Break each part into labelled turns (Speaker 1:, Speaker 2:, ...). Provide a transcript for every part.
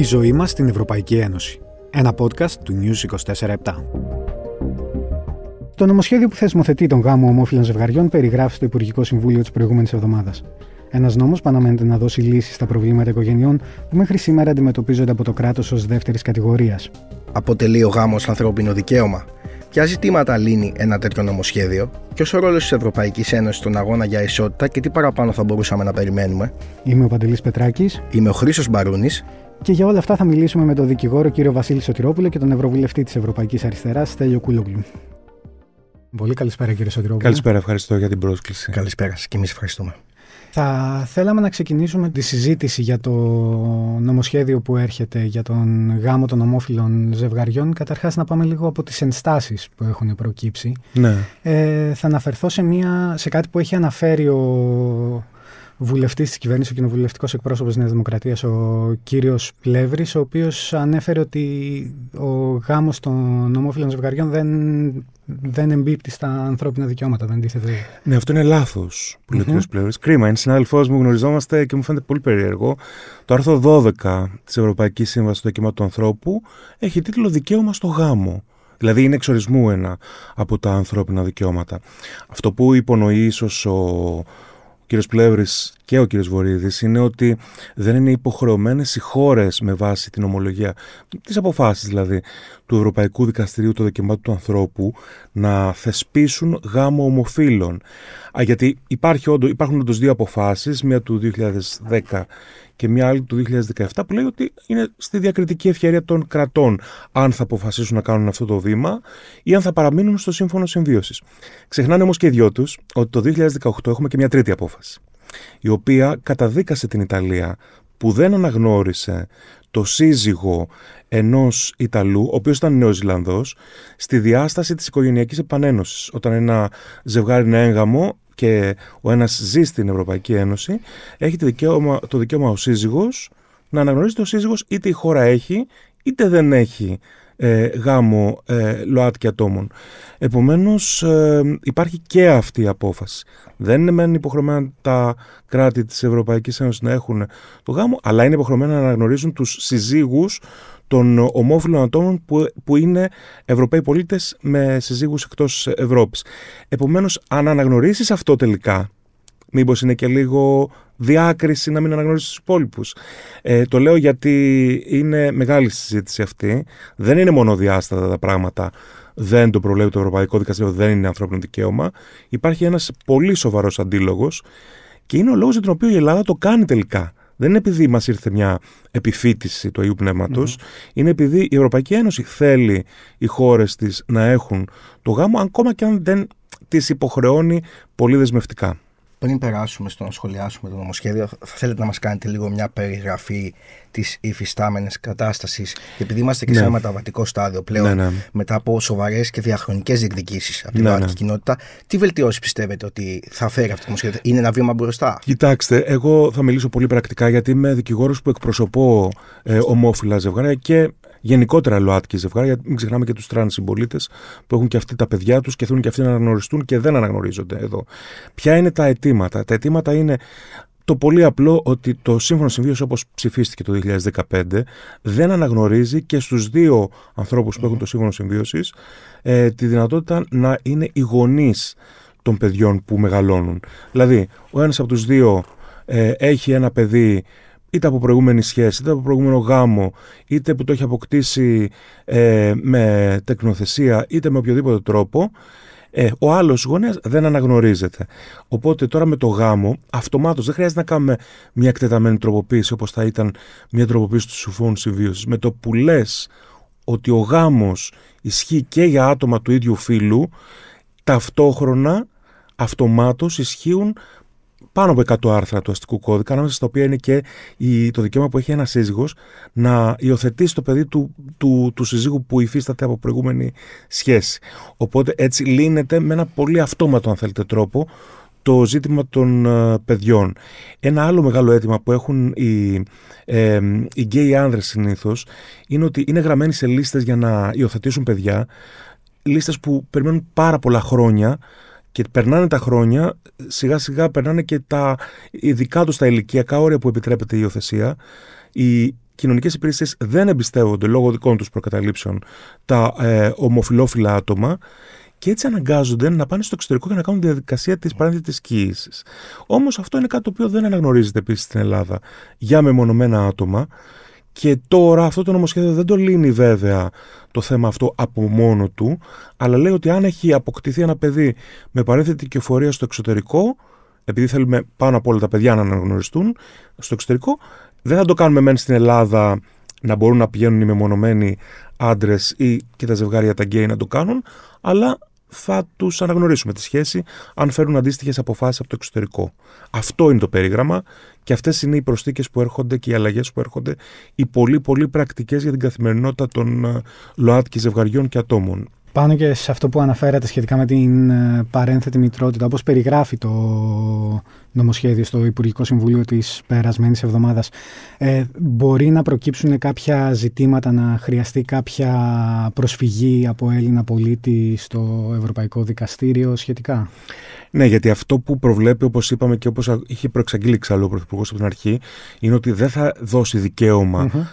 Speaker 1: Η ζωή μας στην Ευρωπαϊκή Ένωση. Ένα podcast του News 24-7. Το νομοσχέδιο που θεσμοθετεί τον γάμο ομόφυλων ζευγαριών περιγράφει στο Υπουργικό Συμβούλιο της προηγούμενης εβδομάδας. Ένας νόμος που αναμένεται να δώσει λύσει στα προβλήματα οικογενειών που μέχρι σήμερα αντιμετωπίζονται από το κράτος ως δεύτερης κατηγορίας.
Speaker 2: Αποτελεί ο γάμος ανθρώπινο δικαίωμα. Ποια ζητήματα λύνει ένα τέτοιο νομοσχέδιο, ποιος ο ρόλος της Ευρωπαϊκής Ένωσης στον αγώνα για ισότητα και τι παραπάνω θα μπορούσαμε να περιμένουμε;
Speaker 1: Είμαι ο Παντελής Πετράκης.
Speaker 2: Είμαι ο Χρήσος Μπαρούνης.
Speaker 1: Και για όλα αυτά θα μιλήσουμε με τον δικηγόρο κύριο Βασίλη Σωτηρόπουλο και τον Ευρωβουλευτή της Ευρωπαϊκής Αριστεράς, Στέλιο Κούλογλου. Πολύ καλησπέρα κύριε Σωτηρόπουλο.
Speaker 3: Καλησπέρα, ευχαριστώ για την πρόσκληση.
Speaker 2: Καλησπέρα και εμείς ευχαριστούμε.
Speaker 1: Θα θέλαμε να ξεκινήσουμε τη συζήτηση για το νομοσχέδιο που έρχεται για τον γάμο των ομόφυλων ζευγαριών. Καταρχάς να πάμε λίγο από τις ενστάσεις που έχουν προκύψει.
Speaker 3: Ναι.
Speaker 1: Ε, θα αναφερθώ σε, μια, σε κάτι που έχει αναφέρει ο βουλευτής της κυβέρνησης, ο κοινοβουλευτικός εκπρόσωπος της Νέας Δημοκρατίας, ο κύριος Πλεύρης, ο οποίος ανέφερε ότι ο γάμος των ομόφυλων ζευγαριών δεν, δεν εμπίπτει στα ανθρώπινα δικαιώματα. Δεν τίθεται.
Speaker 3: Ναι, αυτό είναι λάθος που λέει ο κύριος Πλεύρης. Κρίμα, είναι συνάδελφός μου, γνωριζόμαστε και μου φαίνεται πολύ περίεργο. Το άρθρο 12 της Ευρωπαϊκής Σύμβασης του Δικαιωμάτων του Ανθρώπου έχει τίτλο Δικαίωμα στο γάμο. Δηλαδή είναι εξορισμού ένα από τα ανθρώπινα δικαιώματα. Αυτό που υπονοεί ίσως ο κύριος Πλεύρης και ο κύριος Βορύδης είναι ότι δεν είναι υποχρεωμένες οι χώρες με βάση την ομολογία, τις αποφάσεις δηλαδή του Ευρωπαϊκού Δικαστηρίου των Δικαιωμάτων του Ανθρώπου να θεσπίσουν γάμο ομοφύλων. Α, γιατί υπάρχει όντω, υπάρχουν όντως δύο αποφάσεις, μία του 2010 και μια άλλη του 2017 που λέει ότι είναι στη διακριτική ευκαιρία των κρατών αν θα αποφασίσουν να κάνουν αυτό το βήμα ή αν θα παραμείνουν στο σύμφωνο συμβίωσης. Ξεχνάνε όμως και οι δυο τους ότι το 2018 έχουμε και μια τρίτη απόφαση, η οποία καταδίκασε την Ιταλία που δεν αναγνώρισε το σύζυγο ενός Ιταλού, ο οποίος ήταν Νεοζηλανδός, στη διάσταση της οικογενειακής επανένωσης. Όταν ένα ζευγάρι είναι έγγαμο, και ο ένας ζει στην Ευρωπαϊκή Ένωση, έχει το δικαίωμα, το δικαίωμα ο σύζυγος να αναγνωρίζει το σύζυγος είτε η χώρα έχει είτε δεν έχει ε, γάμο ε, ΛΟΑΤΚΙ ατόμων. Επομένως ε, υπάρχει και αυτή η απόφαση. Δεν είναι μεν υποχρεωμένα τα κράτη της Ευρωπαϊκής Ένωσης να έχουν το γάμο, αλλά είναι υποχρεωμένα να αναγνωρίζουν τους συζύγους των ομόφυλων ατόμων που, που είναι Ευρωπαίοι πολίτες με συζύγους εκτός Ευρώπης. Επομένως, αν αναγνωρίσεις αυτό τελικά, μήπως είναι και λίγο διάκριση να μην αναγνωρίσεις τους υπόλοιπους. Ε, το λέω γιατί είναι μεγάλη συζήτηση αυτή. Δεν είναι μόνο διάστατα τα πράγματα. Δεν το προβλέπει το Ευρωπαϊκό Δικαστήριο, δεν είναι ανθρώπινο δικαίωμα. Υπάρχει ένας πολύ σοβαρός αντίλογος και είναι ο λόγος για τον οποίο η Ελλάδα το κάνει τελικά δεν είναι επειδή μας ήρθε μια επιφύτηση του Αγίου Πνεύματος, είναι επειδή η Ευρωπαϊκή Ένωση θέλει οι χώρες της να έχουν το γάμο, ακόμα και αν δεν τις υποχρεώνει πολύ δεσμευτικά.
Speaker 2: Πριν περάσουμε στο να σχολιάσουμε το νομοσχέδιο, θα θέλετε να μας κάνετε λίγο μια περιγραφή της υφιστάμενης κατάστασης; Και επειδή είμαστε και σε
Speaker 3: Ναι.
Speaker 2: ένα μεταβατικό στάδιο πλέον,
Speaker 3: Ναι, ναι.
Speaker 2: μετά από σοβαρές και διαχρονικές διεκδικήσεις από την
Speaker 3: Ναι,
Speaker 2: ΛΟΑΤΚΙ
Speaker 3: ναι.
Speaker 2: κοινότητα, τι βελτιώσεις πιστεύετε ότι θα φέρει αυτό το νομοσχέδιο, Είναι ένα βήμα μπροστά;
Speaker 3: Κοιτάξτε, εγώ θα μιλήσω πολύ πρακτικά γιατί είμαι δικηγόρος που εκπροσωπώ ε, ομόφυλα ζευγάρια και γενικότερα ΛΟΑΤΚΙ ζευγάρια. Γιατί μην ξεχνάμε και τους τρανς συμπολίτες που έχουν και αυτοί τα παιδιά τους και θέλουν και αυτοί να αναγνωριστούν και δεν αναγνωρίζονται εδώ. Ποια είναι τα αιτήματα; Τα αιτήματα είναι το πολύ απλό ότι το σύμφωνο συμβίωσης όπως ψηφίστηκε το 2015 δεν αναγνωρίζει και στους δύο ανθρώπους που έχουν το σύμφωνο συμβίωσης ε, τη δυνατότητα να είναι οι γονείς των παιδιών που μεγαλώνουν. Δηλαδή, ο ένας από τους δύο ε, έχει ένα παιδί είτε από προηγούμενη σχέση, είτε από προηγούμενο γάμο, είτε που το έχει αποκτήσει ε, με τεκνοθεσία, είτε με οποιοδήποτε τρόπο, ε, ο άλλος γονέας δεν αναγνωρίζεται. Οπότε τώρα με το γάμο, αυτομάτως δεν χρειάζεται να κάνουμε μια εκτεταμένη τροποποίηση όπως θα ήταν μια τροποποίηση του συμφώνου συμβίωσης. Με το που λες ότι ο γάμος ισχύει και για άτομα του ίδιου φύλου, ταυτόχρονα αυτομάτως ισχύουν πάνω από 100 άρθρα του αστικού κώδικα, ανάμεσα στα οποία είναι και η, το δικαίωμα που έχει ένα σύζυγος να υιοθετήσει το παιδί του, του, του συζύγου που υφίσταται από προηγούμενη σχέση. Οπότε έτσι λύνεται με ένα πολύ αυτόματο, αν θέλετε, τρόπο το ζήτημα των ε, παιδιών. Ένα άλλο μεγάλο αίτημα που έχουν οι, ε, οι γκέι άνδρες συνήθως είναι ότι είναι γραμμένοι σε λίστες για να υιοθετήσουν παιδιά, λίστες που περιμένουν πάρα πολλά χρόνια και περνάνε τα χρόνια, σιγά σιγά περνάνε και τα ειδικά τους τα ηλικιακά όρια που επιτρέπεται η υιοθεσία. Η, κοινωνικές υπηρεσίες δεν εμπιστεύονται λόγω δικών τους προκαταλήψεων τα ε, ομοφυλόφιλα άτομα και έτσι αναγκάζονται να πάνε στο εξωτερικό και να κάνουν της διαδικασία της παρένθετη κοίησης. Όμως αυτό είναι κάτι το οποίο δεν αναγνωρίζεται επίσης στην Ελλάδα για μεμονωμένα άτομα. Και τώρα αυτό το νομοσχέδιο δεν το λύνει βέβαια το θέμα αυτό από μόνο του, αλλά λέει ότι αν έχει αποκτηθεί ένα παιδί με παρένθετη κυοφορία στο εξωτερικό, επειδή θέλουμε πάνω από όλα τα παιδιά να αναγνωριστούν στο εξωτερικό, δεν θα το κάνουμε μεν στην Ελλάδα να μπορούν να πηγαίνουν οι μεμονωμένοι άντρες ή και τα ζευγάρια τα γκέι να το κάνουν, αλλά θα τους αναγνωρίσουμε τη σχέση αν φέρουν αντίστοιχες αποφάσεις από το εξωτερικό. Αυτό είναι το περίγραμμα και αυτές είναι οι προσθήκες που έρχονται και οι αλλαγές που έρχονται, οι πολύ πολύ πρακτικές για την καθημερινότητα των ε, ΛΟΑΤΚΙ ζευγαριών και ατόμων.
Speaker 1: Πάνω και σε αυτό που αναφέρατε σχετικά με την ε, παρένθετη μητρότητα, όπως περιγράφει το νομοσχέδιο στο Υπουργικό Συμβούλιο της περασμένης εβδομάδας, ε, μπορεί να προκύψουν κάποια ζητήματα, να χρειαστεί κάποια προσφυγή από Έλληνα πολίτη στο Ευρωπαϊκό Δικαστήριο σχετικά;
Speaker 3: Ναι, γιατί αυτό που προβλέπει, όπως είπαμε και όπως είχε προεξαγγείλει εξάλλου ο Πρωθυπουργός από την αρχή, είναι ότι δεν θα δώσει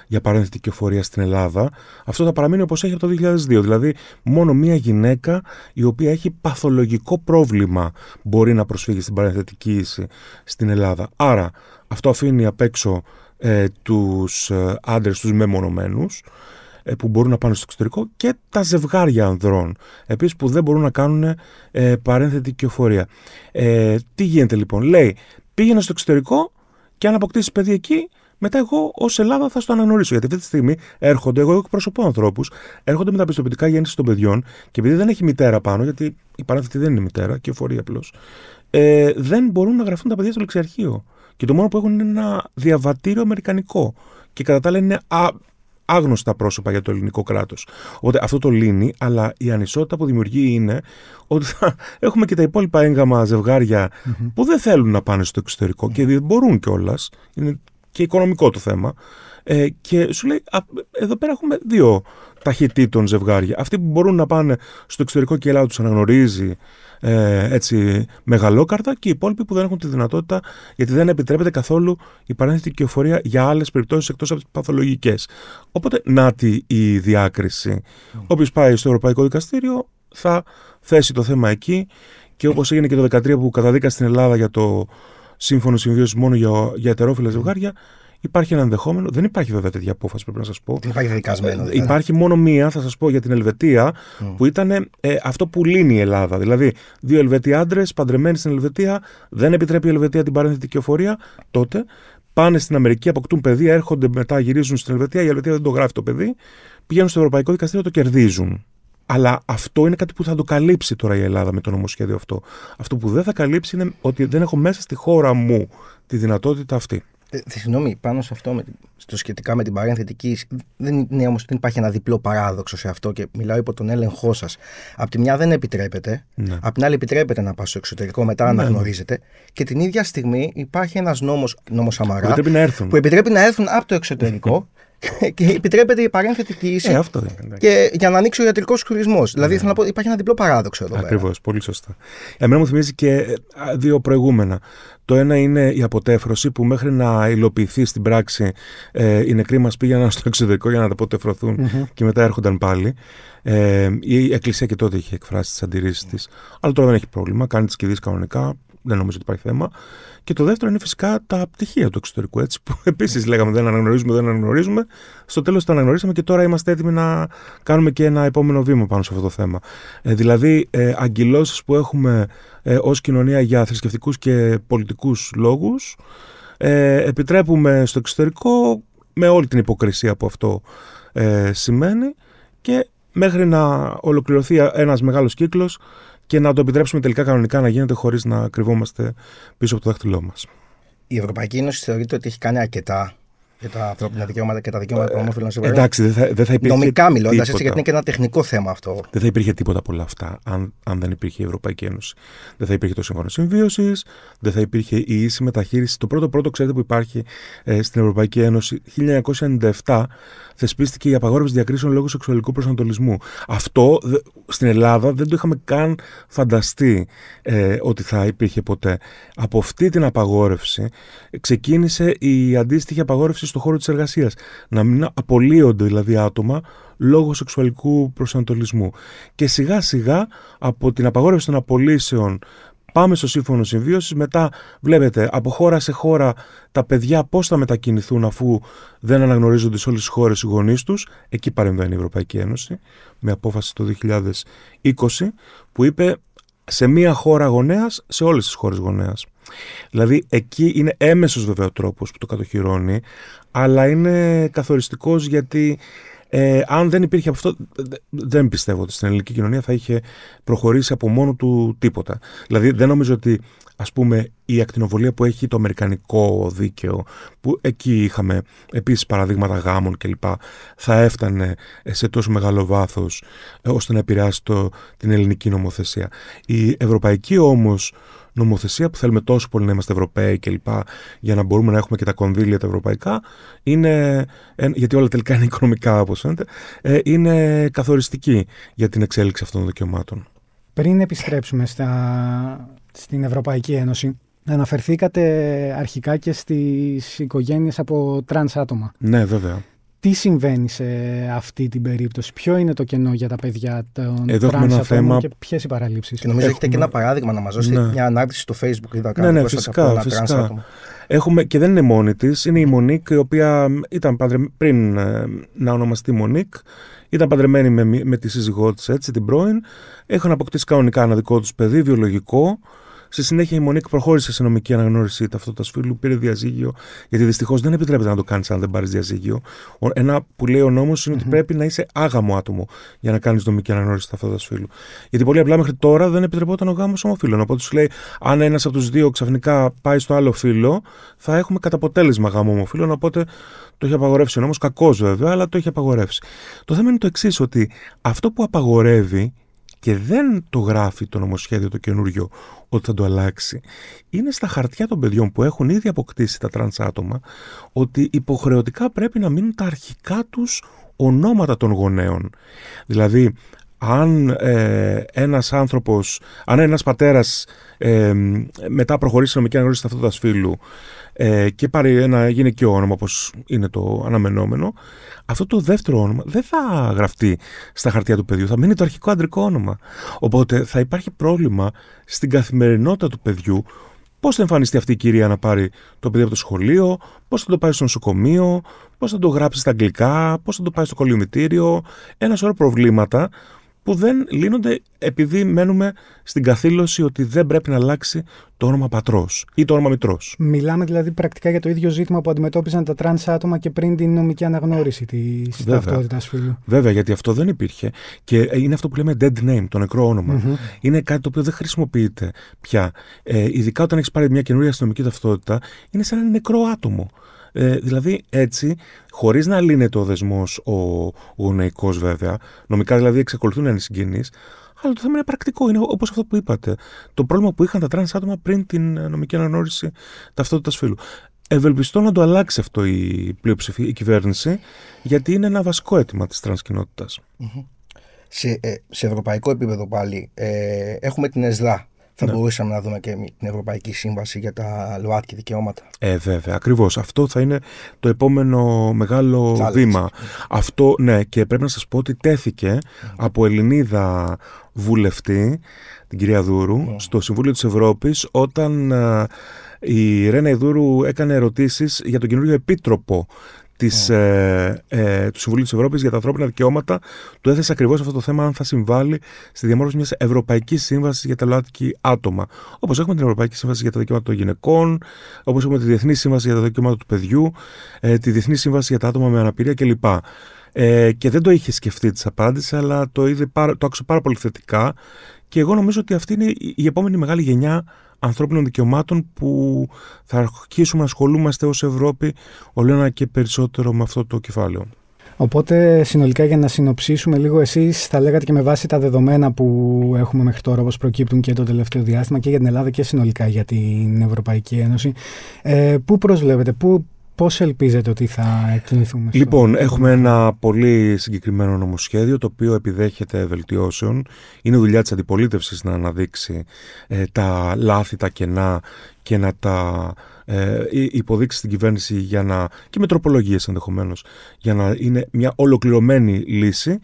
Speaker 3: για παρένθετη κυοφορία στην Ελλάδα. Αυτό θα παραμείνει όπως έχει από το 2002. Δηλαδή, μόνο μία γυναίκα η οποία έχει παθολογικό πρόβλημα μπορεί να προσφύγει στην παρενθετική στην Ελλάδα. Άρα, αυτό αφήνει απ' έξω ε, τους ε, άντρες, τους μεμονωμένους, ε, που μπορούν να πάνε στο εξωτερικό και τα ζευγάρια ανδρών επίσης που δεν μπορούν να κάνουν ε, παρένθετη κυοφορία. Ε, τι γίνεται λοιπόν, λέει πήγαινε στο εξωτερικό και αν αποκτήσεις παιδί εκεί μετά εγώ ως Ελλάδα θα στο αναγνωρίσω. Γιατί αυτή τη στιγμή έρχονται, εγώ εκπροσωπώ ανθρώπους, έρχονται με τα πιστοποιητικά γέννηση των παιδιών και επειδή δεν έχει μητέρα πάνω, γιατί η παράθετη δεν είναι μητέρα και φορεί απλώς, ε, δεν μπορούν να γραφούν τα παιδιά στο λεξιαρχείο. Και το μόνο που έχουν είναι ένα διαβατήριο αμερικανικό. Και κατά τα άλλα είναι άγνωστα πρόσωπα για το ελληνικό κράτος. Οπότε αυτό το λύνει, αλλά η ανισότητα που δημιουργεί είναι ότι θα έχουμε και τα υπόλοιπα έγγαμα που δεν θέλουν να πάνε στο εξωτερικό και δεν μπορούν κιόλας. Είναι και οικονομικό το θέμα. Ε, και σου λέει, εδώ πέρα έχουμε δύο ταχυτήτων ζευγάρια. Αυτοί που μπορούν να πάνε στο εξωτερικό και η Ελλάδα τους αναγνωρίζει ε, έτσι μεγαλόκαρτα και οι υπόλοιποι που δεν έχουν τη δυνατότητα γιατί δεν επιτρέπεται καθόλου η παρένθετη κυοφορία για άλλες περιπτώσεις εκτός από τις παθολογικές. Οπότε, να τη η διάκριση. Mm. Όποιος πάει στο Ευρωπαϊκό Δικαστήριο θα θέσει το θέμα εκεί και όπως έγινε και το 2013 που καταδίκασε στην Ελλάδα για το σύμφωνο συμβίωσης μόνο για, για ετερόφιλα ζευγάρια, Υπάρχει ένα ενδεχόμενο, δεν υπάρχει βέβαια τέτοια απόφαση, πρέπει να σας πω.
Speaker 2: Δεν υπάρχει δικασμένο. Ε,
Speaker 3: δηλαδή. Υπάρχει μόνο μία, θα σας πω για την Ελβετία, που ήταν ε, αυτό που λύνει η Ελλάδα. Δηλαδή, δύο Ελβετοί άντρες παντρεμένοι στην Ελβετία, δεν επιτρέπει η Ελβετία την παρένθετη κυοφορία, τότε πάνε στην Αμερική, αποκτούν παιδί, έρχονται μετά, γυρίζουν στην Ελβετία, η Ελβετία δεν το γράφει το παιδί, πηγαίνουν στο Ευρωπαϊκό Δικαστήριο, το κερδίζουν. Αλλά αυτό είναι κάτι που θα το καλύψει τώρα η Ελλάδα με το νομοσχέδιο αυτό. Αυτό που δεν θα καλύψει είναι ότι δεν έχω μέσα στη χώρα μου τη δυνατότητα αυτή.
Speaker 2: Ε, συγγνώμη, πάνω σε αυτό, με, στο σχετικά με την παρένθετική, δεν είναι όμως δεν υπάρχει ένα διπλό παράδοξο σε αυτό και μιλάω υπό τον έλεγχό σας. Απ' τη μια δεν επιτρέπεται, ναι. απ' την άλλη επιτρέπεται να πας στο εξωτερικό, μετά ναι. αναγνωρίζεται. Και την ίδια στιγμή υπάρχει ένας νόμος, νόμος Σαμαρά,
Speaker 3: που επιτρέπει να έρθουν,
Speaker 2: που επιτρέπει να έρθουν από το εξωτερικό και επιτρέπεται η παρένθετη κοίηση.
Speaker 3: Ε, αυτό είναι.
Speaker 2: Και για να ανοίξει ο ιατρικός τουρισμό. Δηλαδή, ναι. θέλω να πω, υπάρχει ένα διπλό παράδοξο εδώ.
Speaker 3: Ακριβώς, πολύ σωστά. Εμένα μου θυμίζει και ε, δύο προηγούμενα. Το ένα είναι η αποτέφρωση που μέχρι να υλοποιηθεί στην πράξη ε, οι νεκροί μας πήγαιναν στο εξωτερικό για να αποτεφρωθούν mm-hmm. και μετά έρχονταν πάλι. Ε, η Εκκλησία και τότε είχε εκφράσει τις αντιρρήσεις της. Αλλά τώρα δεν έχει πρόβλημα, κάνει τις κηδείες κανονικά, δεν νομίζω ότι υπάρχει θέμα. Και το δεύτερο είναι φυσικά τα πτυχία του εξωτερικού, έτσι, που επίσης λέγαμε δεν αναγνωρίζουμε, δεν αναγνωρίζουμε. Στο τέλος τα αναγνωρίσαμε και τώρα είμαστε έτοιμοι να κάνουμε και ένα επόμενο βήμα πάνω σε αυτό το θέμα. Ε, δηλαδή, ε, αγκυλώσει που έχουμε ε, ως κοινωνία για θρησκευτικούς και πολιτικούς λόγους, ε, επιτρέπουμε στο εξωτερικό με όλη την υποκρισία που αυτό ε, σημαίνει και μέχρι να ολοκληρωθεί ένας μεγάλος κύκλος και να το επιτρέψουμε τελικά κανονικά να γίνεται χωρίς να κρυβόμαστε πίσω από το δάχτυλό μας.
Speaker 2: Η Ευρωπαϊκή Ένωση θεωρείται ότι έχει κάνει αρκετά για τα ανθρώπινα δικαιώματα και τα δικαιώματα των ομόφυλων
Speaker 3: ζευγαριών. Εντάξει, δεν θα, δεν θα υπήρχε.
Speaker 2: Νομικά μιλώντας, έτσι, γιατί είναι και ένα τεχνικό θέμα αυτό.
Speaker 3: Δεν θα υπήρχε τίποτα από όλα αυτά αν, αν δεν υπήρχε η Ευρωπαϊκή Ένωση. Δεν θα υπήρχε το Σύμφωνο Συμβίωσης, δεν θα υπήρχε η ίση μεταχείριση. Το πρώτο πρώτο, ξέρετε, που υπάρχει ε, στην Ευρωπαϊκή Ένωση, 1997, θεσπίστηκε η απαγόρευση διακρίσεων λόγω σεξουαλικού προσανατολισμού. Αυτό στην Ελλάδα δεν το είχαμε καν φανταστεί ε, ότι θα υπήρχε ποτέ. Από αυτή την απαγόρευση ξεκίνησε η αντίστοιχη απαγόρευση στον χώρο της εργασίας. Να μην απολύονται δηλαδή άτομα λόγω σεξουαλικού προσανατολισμού. Και σιγά σιγά από την απαγόρευση των απολύσεων Πάμε στο σύμφωνο συμβίωσης. Μετά βλέπετε από χώρα σε χώρα τα παιδιά πώς θα μετακινηθούν αφού δεν αναγνωρίζονται σε όλες τις χώρες οι γονείς τους. Εκεί παρεμβαίνει η Ευρωπαϊκή Ένωση με απόφαση το 2020 που είπε σε μία χώρα γονέας σε όλες τις χώρες γονέας. Δηλαδή εκεί είναι έμεσος βέβαια ο τρόπος που το κατοχυρώνει αλλά είναι καθοριστικός γιατί ε, αν δεν υπήρχε αυτό, δεν πιστεύω ότι στην ελληνική κοινωνία θα είχε προχωρήσει από μόνο του τίποτα. Δηλαδή, δεν νομίζω ότι ας πούμε η ακτινοβολία που έχει το αμερικανικό δίκαιο, που εκεί είχαμε επίσης παραδείγματα γάμων κλπ, θα έφτανε σε τόσο μεγάλο βάθος ε, ώστε να επηρεάσει το, την ελληνική νομοθεσία. Η ευρωπαϊκή όμως νομοθεσία που θέλουμε τόσο πολύ να είμαστε Ευρωπαίοι κλπ. για να μπορούμε να έχουμε και τα κονδύλια τα ευρωπαϊκά, είναι, γιατί όλα τελικά είναι οικονομικά όπως φαίνεται, ε, είναι καθοριστική για την εξέλιξη αυτών των δικαιωμάτων.
Speaker 1: Πριν επιστρέψουμε στα, στην Ευρωπαϊκή Ένωση, αναφερθήκατε αρχικά και στις οικογένειες από τρανς άτομα.
Speaker 3: Ναι, βέβαια
Speaker 1: τι συμβαίνει σε αυτή την περίπτωση, ποιο είναι το κενό για τα παιδιά των
Speaker 3: Εδώ έχουμε ένα θέμα...
Speaker 1: και ποιες οι παραλήψεις.
Speaker 2: Και νομίζω έχουμε... έχετε και ένα παράδειγμα να μας δώσετε, ναι. μια ανάρτηση στο Facebook. Είδα
Speaker 3: ναι, ναι, φυσικά. φυσικά. Έχουμε, και δεν είναι μόνη της, είναι η Μονίκ, η οποία ήταν παντρε... πριν ε, να ονομαστεί Μονίκ. Ήταν παντρεμένη με, με τη σύζυγό της, έτσι, την πρώην. Έχουν αποκτήσει κανονικά ένα δικό τους παιδί, βιολογικό. Στη συνέχεια η Μονίκ προχώρησε σε νομική αναγνώριση ταυτότητας φίλου, πήρε διαζύγιο, γιατί δυστυχώς δεν επιτρέπεται να το κάνεις αν δεν πάρεις διαζύγιο. Ένα που λέει ο νόμος είναι ότι πρέπει να είσαι άγαμο άτομο για να κάνεις νομική αναγνώριση ταυτότητας φίλου. Γιατί πολύ απλά μέχρι τώρα δεν επιτρεπόταν ο γάμος ομοφύλων. Οπότε σου λέει, αν ένας από τους δύο ξαφνικά πάει στο άλλο φύλο, θα έχουμε κατά αποτέλεσμα γάμο ομοφύλων. Οπότε το έχει απαγορεύσει ο νόμος, κακός βέβαια, αλλά το έχει απαγορεύσει. Το θέμα είναι το εξής, ότι αυτό που απαγορεύει και δεν το γράφει το νομοσχέδιο το καινούριο ότι θα το αλλάξει. Είναι στα χαρτιά των παιδιών που έχουν ήδη αποκτήσει τα τρανς άτομα ότι υποχρεωτικά πρέπει να μείνουν τα αρχικά τους ονόματα των γονέων. Δηλαδή, αν ε, ένας άνθρωπος, αν ένας πατέρας ε, μετά προχωρήσει νομική αναγνώριση ταυτότητας φίλου ε, και πάρει ένα γυναικείο όνομα όπως είναι το αναμενόμενο, αυτό το δεύτερο όνομα δεν θα γραφτεί στα χαρτιά του παιδιού, θα μείνει το αρχικό αντρικό όνομα. Οπότε θα υπάρχει πρόβλημα στην καθημερινότητα του παιδιού Πώς θα εμφανιστεί αυτή η κυρία να πάρει το παιδί από το σχολείο, πώς θα το πάει στο νοσοκομείο, πώς θα το γράψει στα αγγλικά, πώς θα το πάει στο κολυμβητήριο. Ένα σωρό προβλήματα που δεν λύνονται επειδή μένουμε στην καθήλωση ότι δεν πρέπει να αλλάξει το όνομα πατρός ή το όνομα μητρός.
Speaker 1: Μιλάμε δηλαδή πρακτικά για το ίδιο ζήτημα που αντιμετώπιζαν τα τρανς άτομα και πριν την νομική αναγνώριση της ταυτότητας φύλου.
Speaker 3: Βέβαια, γιατί αυτό δεν υπήρχε. Και είναι αυτό που λέμε dead name, το νεκρό Είναι κάτι το οποίο δεν χρησιμοποιείται πια. Ε, ειδικά όταν έχεις πάρει μια καινούργια αστυνομική ταυτότητα, είναι σαν ένα νεκρό άτομο. Ε, δηλαδή έτσι, χωρίς να λύνεται ο δεσμός ο γονεϊκό βέβαια, νομικά δηλαδή εξακολουθούν να είναι συγγενείς, αλλά το θέμα είναι πρακτικό. Είναι όπως αυτό που είπατε. Το πρόβλημα που είχαν τα τρανς άτομα πριν την ε, νομική αναγνώριση ταυτότητας φύλου. Ευελπιστώ να το αλλάξει αυτό η πλειοψηφία, η κυβέρνηση, γιατί είναι ένα βασικό αίτημα της τρανς
Speaker 2: Σε, ε, σε ευρωπαϊκό επίπεδο πάλι ε, έχουμε την ΕΣΔΑ θα ναι. μπορούσαμε να δούμε και την Ευρωπαϊκή Σύμβαση για τα ΛΟΑΤΚΙ δικαιώματα.
Speaker 3: Ε, βέβαια, ακριβώς. Αυτό θα είναι το επόμενο μεγάλο βήμα. Αυτό, ναι, και πρέπει να σας πω ότι τέθηκε από Ελληνίδα βουλευτή, την κυρία Δούρου, ναι. στο Συμβούλιο της Ευρώπης, όταν η Ρένα Ιδούρου έκανε ερωτήσεις για τον καινούριο επίτροπο της, ε, ε, του Συμβουλίου της Ευρώπης για τα ανθρώπινα δικαιώματα, του έθεσε ακριβώς αυτό το θέμα αν θα συμβάλλει στη διαμόρφωση μιας Ευρωπαϊκής Σύμβασης για τα ΛΟΑΤΚΙ άτομα. Όπως έχουμε την Ευρωπαϊκή Σύμβαση για τα δικαιώματα των γυναικών, όπως έχουμε τη Διεθνή Σύμβαση για τα δικαιώματα του παιδιού, ε, τη Διεθνή Σύμβαση για τα άτομα με αναπηρία κλπ. Ε, και δεν το είχε σκεφτεί της απάντηση, αλλά το, είδε, το άκουσε πάρα πολύ θετικά. Και εγώ νομίζω ότι αυτή είναι η επόμενη μεγάλη γενιά ανθρώπινων δικαιωμάτων που θα αρχίσουμε να ασχολούμαστε ως Ευρώπη όλο ένα και περισσότερο με αυτό το κεφάλαιο.
Speaker 1: Οπότε συνολικά για να συνοψίσουμε λίγο εσείς θα λέγατε και με βάση τα δεδομένα που έχουμε μέχρι τώρα όπως προκύπτουν και το τελευταίο διάστημα και για την Ελλάδα και συνολικά για την Ευρωπαϊκή Ένωση ε, πού προσβλέπετε, πού, Πώς ελπίζετε ότι θα κινηθούμε
Speaker 3: στο... Λοιπόν, έχουμε ένα πολύ συγκεκριμένο νομοσχέδιο το οποίο επιδέχεται βελτιώσεων. Είναι δουλειά της αντιπολίτευσης να αναδείξει ε, τα λάθη, τα κενά και να τα ε, υποδείξει στην κυβέρνηση για να, και με τροπολογίες ενδεχομένως για να είναι μια ολοκληρωμένη λύση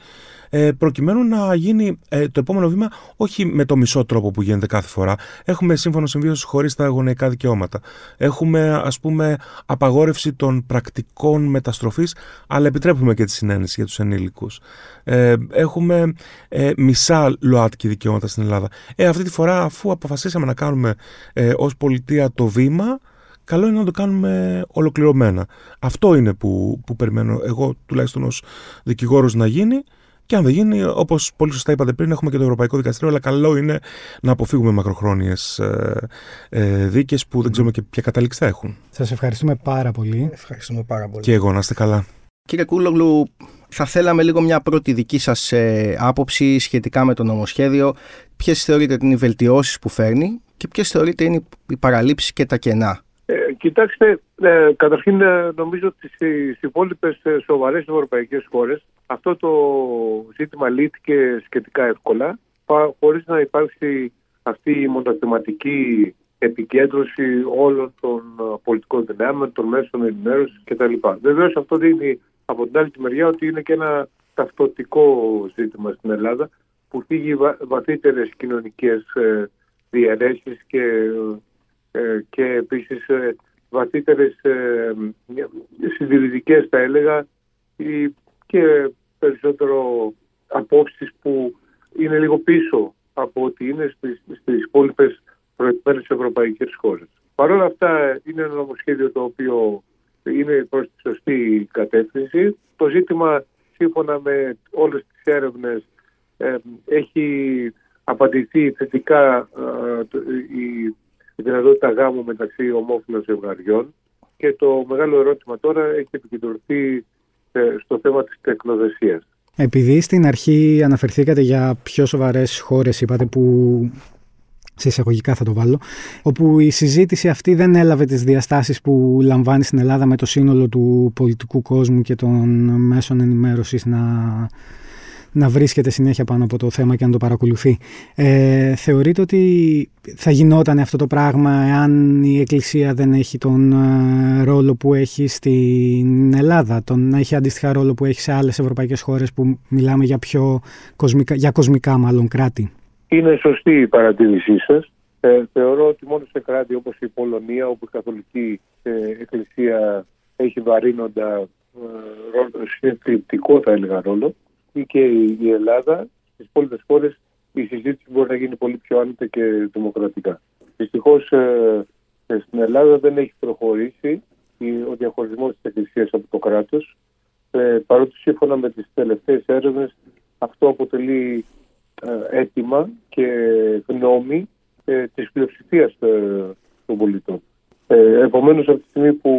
Speaker 3: ε, προκειμένου να γίνει ε, το επόμενο βήμα όχι με το μισό τρόπο που γίνεται κάθε φορά. Έχουμε σύμφωνο συμβίωσης χωρίς τα γονεϊκά δικαιώματα. Έχουμε ας πούμε απαγόρευση των πρακτικών μεταστροφής, αλλά επιτρέπουμε και τη συνένεση για τους ενήλικους. Ε, έχουμε ε, μισά ΛΟΑΤΚΙ δικαιώματα στην Ελλάδα. Ε, αυτή τη φορά, αφού αποφασίσαμε να κάνουμε ε, ως πολιτεία το βήμα, καλό είναι να το κάνουμε ολοκληρωμένα. Αυτό είναι που, που περιμένω εγώ τουλάχιστον ως δικηγόρος να γίνει και αν δεν γίνει, όπως πολύ σωστά είπατε πριν, έχουμε και το Ευρωπαϊκό Δικαστήριο, αλλά καλό είναι να αποφύγουμε μακροχρόνιες ε, ε, δίκες που δεν ξέρουμε και ποια κατάληξη θα έχουν.
Speaker 1: Σας ευχαριστούμε πάρα πολύ.
Speaker 2: Ευχαριστούμε πάρα πολύ.
Speaker 3: Και εγώ, να είστε καλά.
Speaker 2: Κύριε Κούλογλου, θα θέλαμε λίγο μια πρώτη δική σας ε, άποψη σχετικά με το νομοσχέδιο. Ποιες θεωρείτε ότι είναι οι βελτιώσεις που φέρνει και ποιες θεωρείτε είναι οι παραλήψεις και τα κενά;
Speaker 4: Ε, κοιτάξτε, ε, καταρχήν ε, νομίζω ότι στι υπόλοιπες σοβαρές ευρωπαϊκές χώρες αυτό το ζήτημα λύθηκε σχετικά εύκολα, χωρίς να υπάρξει αυτή η μονοθεματική επικέντρωση όλων των πολιτικών δυνάμεων, των μέσων ενημέρωσης κτλ. Βεβαίως αυτό δείχνει από την άλλη τη μεριά ότι είναι και ένα ταυτοτικό ζήτημα στην Ελλάδα που θίγει βαθύτερες κοινωνικές διαιρέσεις και ε, και επίσης ε, βαθύτερες ε, συντηρητικές θα έλεγα και περισσότερο απόψεις που είναι λίγο πίσω από ό,τι είναι στις, στις υπόλοιπες προηγούμενες ευρωπαϊκές χώρες. Παρ' όλα αυτά είναι ένα νομοσχέδιο το οποίο είναι προς τη σωστή κατεύθυνση. Το ζήτημα σύμφωνα με όλες τις έρευνες έχει απαντηθεί θετικά η η δυνατότητα γάμου μεταξύ ομόφυλων ζευγαριών και το μεγάλο ερώτημα τώρα έχει επικεντρωθεί ε, στο θέμα της τεκνοδεσίας.
Speaker 1: Επειδή στην αρχή αναφερθήκατε για πιο σοβαρές χώρες, είπατε που σε εισαγωγικά θα το βάλω, όπου η συζήτηση αυτή δεν έλαβε τις διαστάσεις που λαμβάνει στην Ελλάδα με το σύνολο του πολιτικού κόσμου και των μέσων ενημέρωσης να να βρίσκεται συνέχεια πάνω από το θέμα και να το παρακολουθεί. Ε, θεωρείτε ότι θα γινόταν αυτό το πράγμα εάν η Εκκλησία δεν έχει τον ε, ρόλο που έχει στην Ελλάδα, τον να έχει αντίστοιχα ρόλο που έχει σε άλλες ευρωπαϊκές χώρες που μιλάμε για πιο κοσμικά, για κοσμικά μάλλον κράτη;
Speaker 4: Είναι σωστή η παρατήρησή σας. Ε, θεωρώ ότι μόνο σε κράτη όπως η Πολωνία, όπου η Καθολική ε, Εκκλησία έχει βαρύνοντα ε, ρόλο, θα έλεγα ρόλο, ή και η Ελλάδα, στις υπόλοιπες χώρες η συζήτηση μπορεί να γίνει πολύ πιο άνετα και δημοκρατικά. Δυστυχώς ε, ε, στην Ελλάδα δεν έχει προχωρήσει ο διαχωρισμός της Εκκλησίας από το κράτος. Ε, παρότι σύμφωνα με τις τελευταίες έρευνες αυτό αποτελεί ε, αίτημα και γνώμη ε, της πλειοψηφίας ε, των πολιτών. Ε, επομένως από τη στιγμή που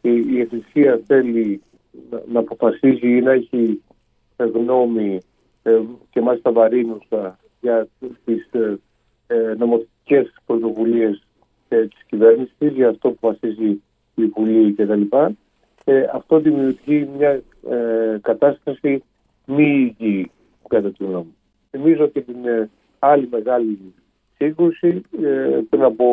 Speaker 4: η, η Εκκλησία θέλει να, να αποφασίζει ή να έχει γνώμη ε, και μάλιστα βαρύνουσα για τις ε, ε, νομοθετικές πρωτοβουλίες της κυβέρνησης, για αυτό που βασίζει η Βουλή κτλ. αυτό δημιουργεί μια κατάσταση μη υγιή κατά τη γνώμη. Θυμίζω και την άλλη μεγάλη σύγκρουση πριν από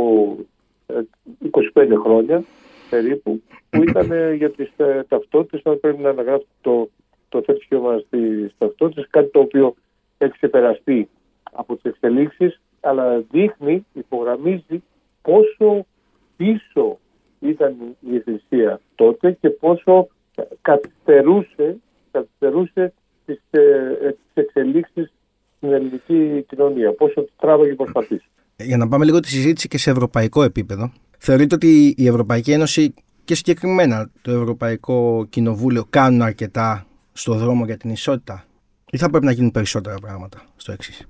Speaker 4: 25 χρόνια περίπου που ήταν για τις ταυτότητες όταν πρέπει να αναγράφει το το θρησκεύμα στι ταυτότητε, κάτι το οποίο έχει ξεπεραστεί από τις εξελίξεις, αλλά δείχνει, υπογραμμίζει πόσο πίσω ήταν η Εκκλησία τότε και πόσο καθυστερούσε, καθυστερούσε τις, ε, εξελίξεις στην ελληνική κοινωνία, πόσο τράβαγε προσπαθήσει.
Speaker 2: Για να πάμε λίγο τη συζήτηση και σε ευρωπαϊκό επίπεδο, θεωρείτε ότι η Ευρωπαϊκή Ένωση και συγκεκριμένα το Ευρωπαϊκό Κοινοβούλιο κάνουν αρκετά στο δρόμο για την ισότητα ή θα πρέπει να γίνουν περισσότερα πράγματα στο εξής;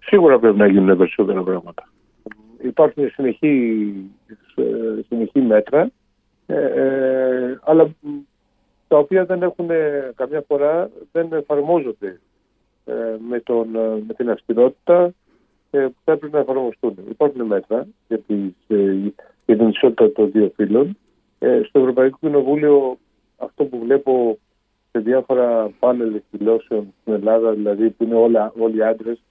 Speaker 4: Σίγουρα πρέπει να γίνουν περισσότερα πράγματα. Υπάρχουν συνεχή, ε, συνεχή μέτρα, ε, ε, αλλά τα οποία δεν έχουν καμιά φορά δεν εφαρμόζονται με, τον, με την αυστηρότητα που θα έπρεπε να εφαρμοστούν. Υπάρχουν μέτρα για, τις, για την ισότητα των δύο φύλων. στο Ευρωπαϊκό Κοινοβούλιο αυτό που βλέπω σε διάφορα πάνελ εκδηλώσεων στην Ελλάδα, δηλαδή που είναι όλα, όλοι άντρες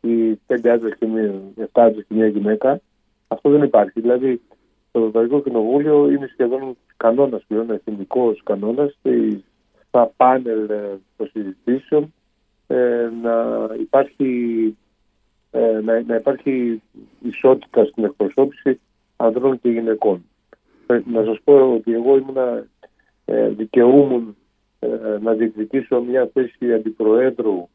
Speaker 4: ή πέντε άντρες και μία, εφτά άντρες και μία γυναίκα, αυτό δεν υπάρχει. Δηλαδή Το Ευρωπαϊκό Κοινοβούλιο είναι σχεδόν κανόνας πλέον, εθνικός κανόνας στα πάνελ των συζητήσεων να υπάρχει ε, να, να υπάρχει ισότητα στην εκπροσώπηση ανδρών και γυναικών. Ε, να σας πω ότι εγώ ήμουν ε, δικαιούμουν ε, να διεκδικήσω μια θέση αντιπροέδρου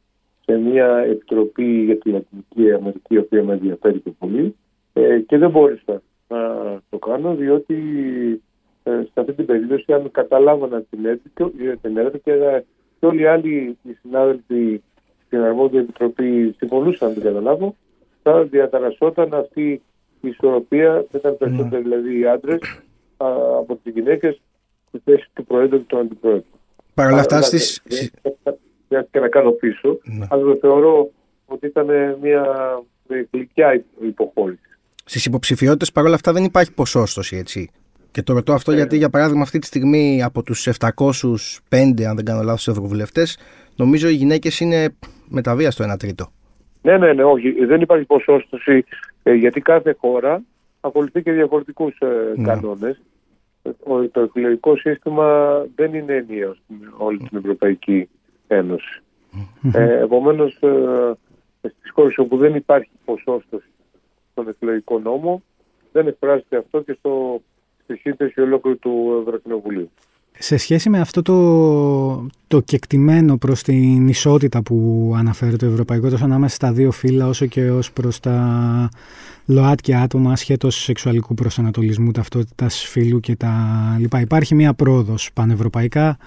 Speaker 4: σε μια επιτροπή για τη Λατινική Αμερική, η οποία με ενδιαφέρει και πολύ ε, και δεν μπόρεσα να το κάνω διότι ε, σε αυτή την περίπτωση αν καταλάβανα την έδρα και, και όλοι οι άλλοι οι συνάδελφοι στην αρμόδια επιτροπή συμφωνούσαν, δεν καταλάβω, θα διαταρασσόταν αυτή η ισορροπία, δεν ήταν περισσότεροι ναι. δηλαδή οι άντρες από τις γυναίκες στη θέση του Προέδρου και του Αντιπρόεδρου.
Speaker 2: Παρ' όλα αυτά στις...
Speaker 4: και να κάνω πίσω, ναι. αλλά το θεωρώ ότι ήταν μια γλυκιά υποχώρηση.
Speaker 2: Στις υποψηφιότητες παρόλα αυτά δεν υπάρχει ποσόστοση, έτσι. Και το ρωτώ αυτό ε. γιατί, για παράδειγμα, αυτή τη στιγμή από τους 705, αν δεν κάνω λάθος, ευρωβουλευτές, νομίζω οι γυναίκες είναι μεταβία στο 1 τρίτο.
Speaker 4: Ναι, ναι, ναι, όχι. Δεν υπάρχει ποσόστοση ε, γιατί κάθε χώρα ακολουθεί και διαφορετικούς ε, ναι. κανόνες. Το εκλογικό σύστημα δεν είναι ενιαίος στην όλη την Ευρωπαϊκή Ένωση. Ε, Επομένως, ε, στις χώρες όπου δεν υπάρχει ποσόστοση στον εκλογικό νόμο, δεν εκφράζεται αυτό και στο, στη σύνθεση ολόκληρου του Ευρωκοινοβουλίου.
Speaker 1: Σε σχέση με αυτό το, το κεκτημένο προς την ισότητα που αναφέρει το Ευρωπαϊκό τόσο ανάμεσα στα δύο φύλλα όσο και ως προς τα ΛΟΑΤ άτομα ασχέτως σεξουαλικού προσανατολισμού, ταυτότητας φύλου και τα λοιπά. Υπάρχει μια πρόοδος πανευρωπαϊκά,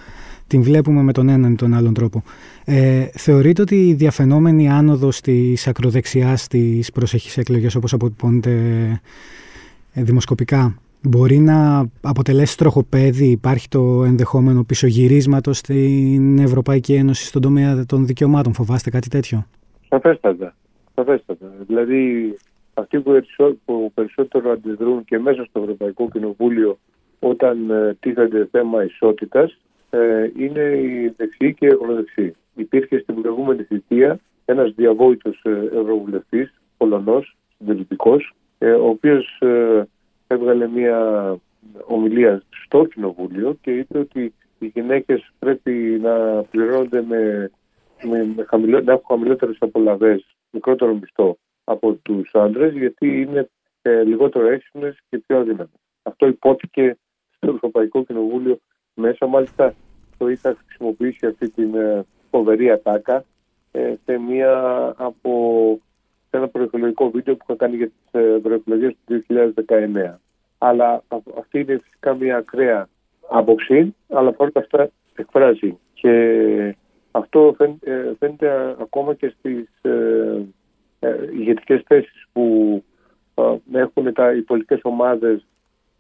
Speaker 1: την βλέπουμε με τον έναν ή τον άλλον τρόπο. Ε, θεωρείτε ότι η διαφαινόμενη άνοδος της ακροδεξιάς στις προσεχείς εκλογές όπως αποτυπώνεται ε, δημοσκοπικά μπορεί να αποτελέσει τροχοπέδι, υπάρχει το ενδεχόμενο πισωγυρίσματος στην Ευρωπαϊκή Ένωση στον τομέα των δικαιωμάτων. Φοβάστε κάτι τέτοιο;
Speaker 4: Σαφέστατα. Σαφέστατα. Δηλαδή αυτοί που περισσότερο αντιδρούν και μέσα στο Ευρωπαϊκό Κοινοβούλιο όταν ε, τίθενται θέμα ισότητας ε, είναι οι δεξιοί και οι ευρωδεξιοί. Υπήρχε στην προηγούμενη θητεία ένας διαβόητος ε, ευρωβουλευτής, Πολωνός, συντηρητικός, ο οποίος έβγαλε μια ομιλία στο Κοινοβούλιο και είπε ότι οι γυναίκες πρέπει να πληρώνονται με, με, με χαμηλό, να έχουν χαμηλότερες απολαβές, μικρότερο μισθό από τους άντρες γιατί είναι ε, λιγότερο έξυπνες και πιο αδύναμες. Αυτό υπόθηκε στο Ευρωπαϊκό Κοινοβούλιο μέσα. Μάλιστα το είχα χρησιμοποιήσει αυτή την ε, φοβερή ατάκα ε, σε μία από σε ένα προεκλογικό βίντεο που είχα κάνει για τις ευρωεκλογές του 2019. Αλλά αυτή είναι φυσικά μια ακραία άποψη, αλλά παρόλα αυτά εκφράζει. Και αυτό ε, φαίνεται ακόμα και στις ε, ε, ηγετικές θέσεις που ε, έχουν τα, οι πολιτικές ομάδες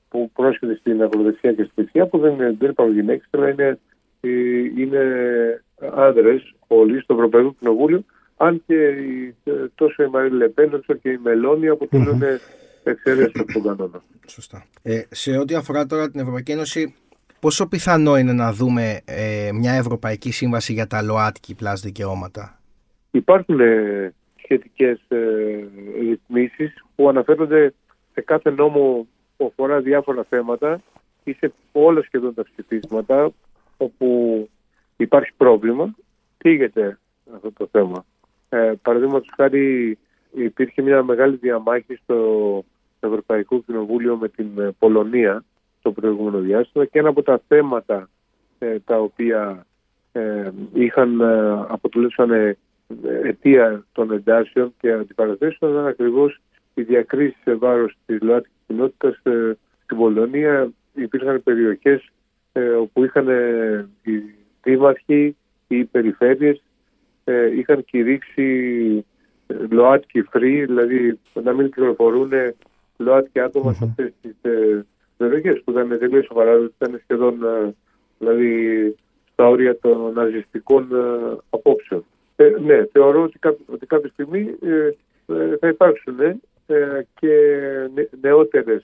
Speaker 4: που πρόσχεται στην αγροδεξιά και στη δεξιά που δεν, δεν υπάρχουν γυναίκες, αλλά είναι, ε, είναι άνδρες όλοι στο Ευρωπαϊκό Κοινοβούλιο αν και τόσο η Μαρή Λεπέν όσο και η Μελώνη αποτελούν εξαιρέσει από τον κανόνα.
Speaker 2: Σωστά. Ε, σε ό,τι αφορά τώρα την Ευρωπαϊκή Ένωση, πόσο πιθανό είναι να δούμε ε, μια Ευρωπαϊκή Σύμβαση για τα ΛΟΑΤΚΙ πλάς δικαιώματα;
Speaker 4: Υπάρχουν ε, σχετικές ε, ρυθμίσεις που αναφέρονται σε κάθε νόμο που αφορά διάφορα θέματα ή σε όλα σχεδόν τα ψηφίσματα όπου υπάρχει πρόβλημα, θίγεται αυτό το θέμα; Ε, Παραδείγματος χάρη υπήρχε μια μεγάλη διαμάχη στο Ευρωπαϊκό Κοινοβούλιο με την ε, Πολωνία το προηγούμενο διάστημα και ένα από τα θέματα ε, τα οποία ε, είχαν ε, αποτελούσαν ε, αιτία των εντάσεων και αντιπαραθέσεων ήταν ακριβώς η διακρίση σε βάρος της ΛΟΑΤΚΙ κοινότητας στην Πολωνία. Υπήρχαν περιοχές όπου είχαν οι δήμαρχοι, οι περιφέρειες είχαν κηρύξει ΛΟΑΤΚΙ free, δηλαδή να μην κυκλοφορούν ΛΟΑΤΚΙ άτομα σε αυτές τις περιοχές που ήταν τελείως σοβαρά, ήταν σχεδόν ε, δηλαδή, στα όρια των ναζιστικών ε, απόψεων. Ε, ναι, θεωρώ ότι, ότι κάποια στιγμή ε, θα υπάρξουν και νεότερες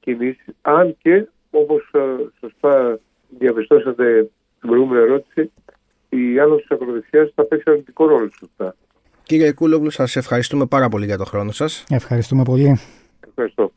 Speaker 4: κινήσεις, αν και όπως σωστά διαπιστώσατε στην προηγούμενη ερώτηση, η άνοδος της ακροδεξιάς θα παίξει αρνητικό ρόλο σε αυτά.
Speaker 2: Κύριε Κούλογλου, σας ευχαριστούμε πάρα πολύ για τον χρόνο σας.
Speaker 1: Ευχαριστούμε πολύ.
Speaker 4: Ευχαριστώ.